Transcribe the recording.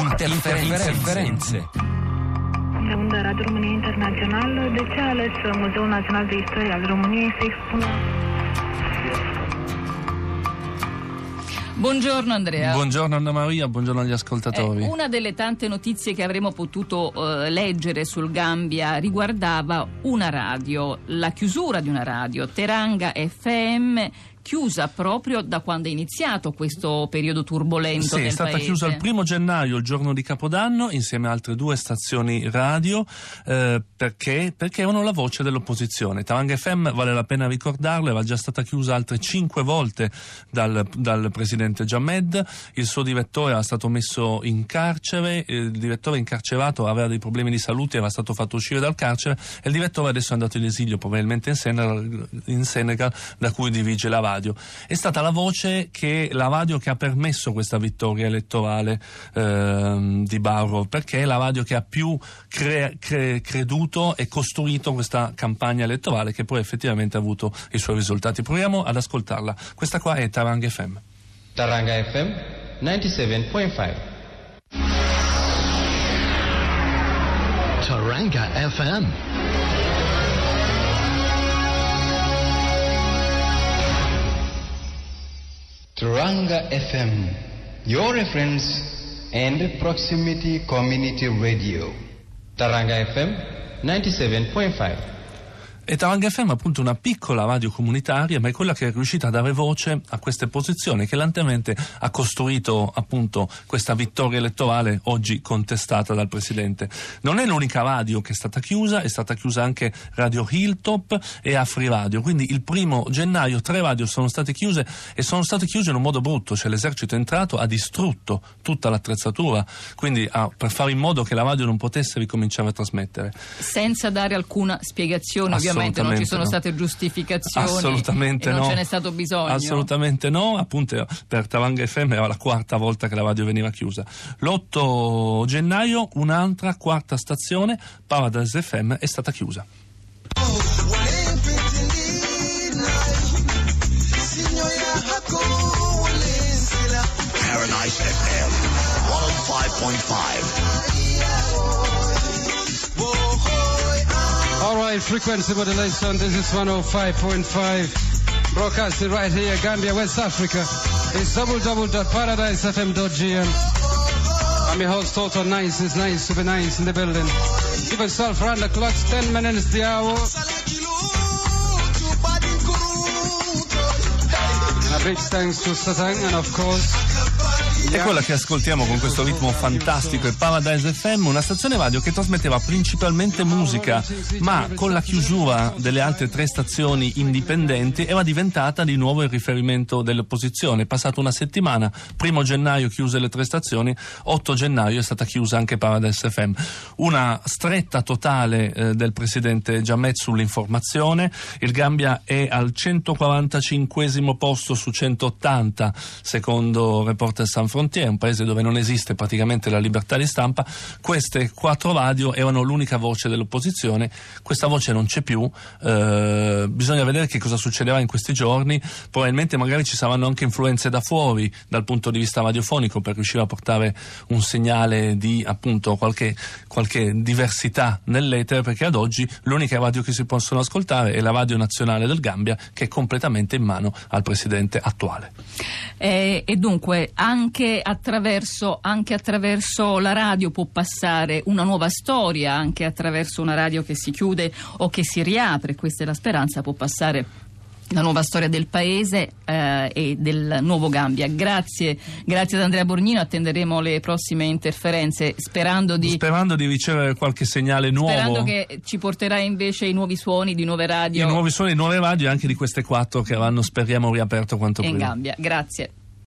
Interferenze. Interferenze. Segunda Radio România Internațională, de ce a ales Muzeul Național de Istorie al României să expună Buongiorno Andrea. Buongiorno Anna Maria, buongiorno agli ascoltatori. Eh, una delle tante notizie che avremmo potuto eh, leggere sul Gambia riguardava una radio, la chiusura di una radio, Teranga FM chiusa proprio da quando è iniziato questo periodo turbolento sì, è stata paese. chiusa il primo gennaio, il giorno di Capodanno, insieme a altre due stazioni radio, eh, perché? perché erano la voce dell'opposizione. Taranga FM, vale la pena ricordarlo, era già stata chiusa altre cinque volte dal, dal presidente Jamed, il suo direttore era stato messo in carcere, il direttore incarcerato aveva dei problemi di salute, era stato fatto uscire dal carcere e il direttore adesso è andato in esilio, probabilmente in Senegal, in Senegal da cui dirige la radio. È stata la voce che la radio che ha permesso questa vittoria elettorale ehm, di Barrow, perché è la radio che ha più cre- cre- creduto e costruito questa campagna elettorale che poi effettivamente ha avuto i suoi risultati. Proviamo ad ascoltarla. Questa qua è Tarang FM. Taranga FM 97.5. Taranga FM. Taranga FM, your reference and proximity community radio. Taranga FM 97.5. E Taranga FM è appunto una piccola radio comunitaria, ma è quella che è riuscita a dare voce a queste posizioni, che lentamente ha costruito appunto questa vittoria elettorale oggi contestata dal Presidente. Non è l'unica radio che è stata chiusa, è stata chiusa anche Radio Hilltop e Afri Radio, quindi il primo gennaio tre radio sono state chiuse e sono state chiuse in un modo brutto, cioè l'esercito è entrato, ha distrutto tutta l'attrezzatura, quindi ha- per fare in modo che la radio non potesse ricominciare a trasmettere. Senza dare alcuna spiegazione, ovviamente non ci sono no. state giustificazioni Assolutamente e non no. ce n'è stato bisogno. Assolutamente no, appunto per Taranga FM era la quarta volta che la radio veniva chiusa. L'8 gennaio un'altra quarta stazione, Paradise FM, è stata chiusa. Paradise FM 105.5. Right, frequency modulation. This is 105.5. Broadcasting right here, Gambia, West Africa. It's www.paradisefm.gm. I'm your host, Total Nice. It's nice to be nice in the building. Give yourself round the clock, 10 minutes the hour. And a big thanks to Satang and of course. È quella che ascoltiamo con questo ritmo fantastico è Paradise FM, una stazione radio che trasmetteva principalmente musica, ma con la chiusura delle altre tre stazioni indipendenti era diventata di nuovo il riferimento dell'opposizione. È passata una settimana, primo gennaio chiuse le tre stazioni, 8 gennaio è stata chiusa anche Paradise FM. Una stretta totale eh, del presidente Jamet sull'informazione, il Gambia è al 145 posto su 180 secondo Reporter San Frontier, un paese dove non esiste praticamente la libertà di stampa, queste quattro radio erano l'unica voce dell'opposizione, questa voce non c'è più, eh, bisogna vedere che cosa succederà in questi giorni, probabilmente magari ci saranno anche influenze da fuori dal punto di vista radiofonico per riuscire a portare un segnale di appunto qualche, qualche diversità nell'etere, perché ad oggi l'unica radio che si possono ascoltare è la radio nazionale del Gambia che è completamente in mano al presidente attuale. Eh, e dunque anche attraverso, anche attraverso la radio può passare una nuova storia, anche attraverso una radio che si chiude o che si riapre, questa è la speranza, può passare la nuova storia del paese eh, e del nuovo Gambia. Grazie, grazie ad Andrea Borgnino, attenderemo le prossime interferenze sperando di... Sperando di ricevere qualche segnale nuovo. Sperando che ci porterà invece i nuovi suoni di nuove I radio nuovi suoni, nuove radio e anche di queste quattro che avranno, speriamo, riaperto quanto in prima. Gambia. Grazie.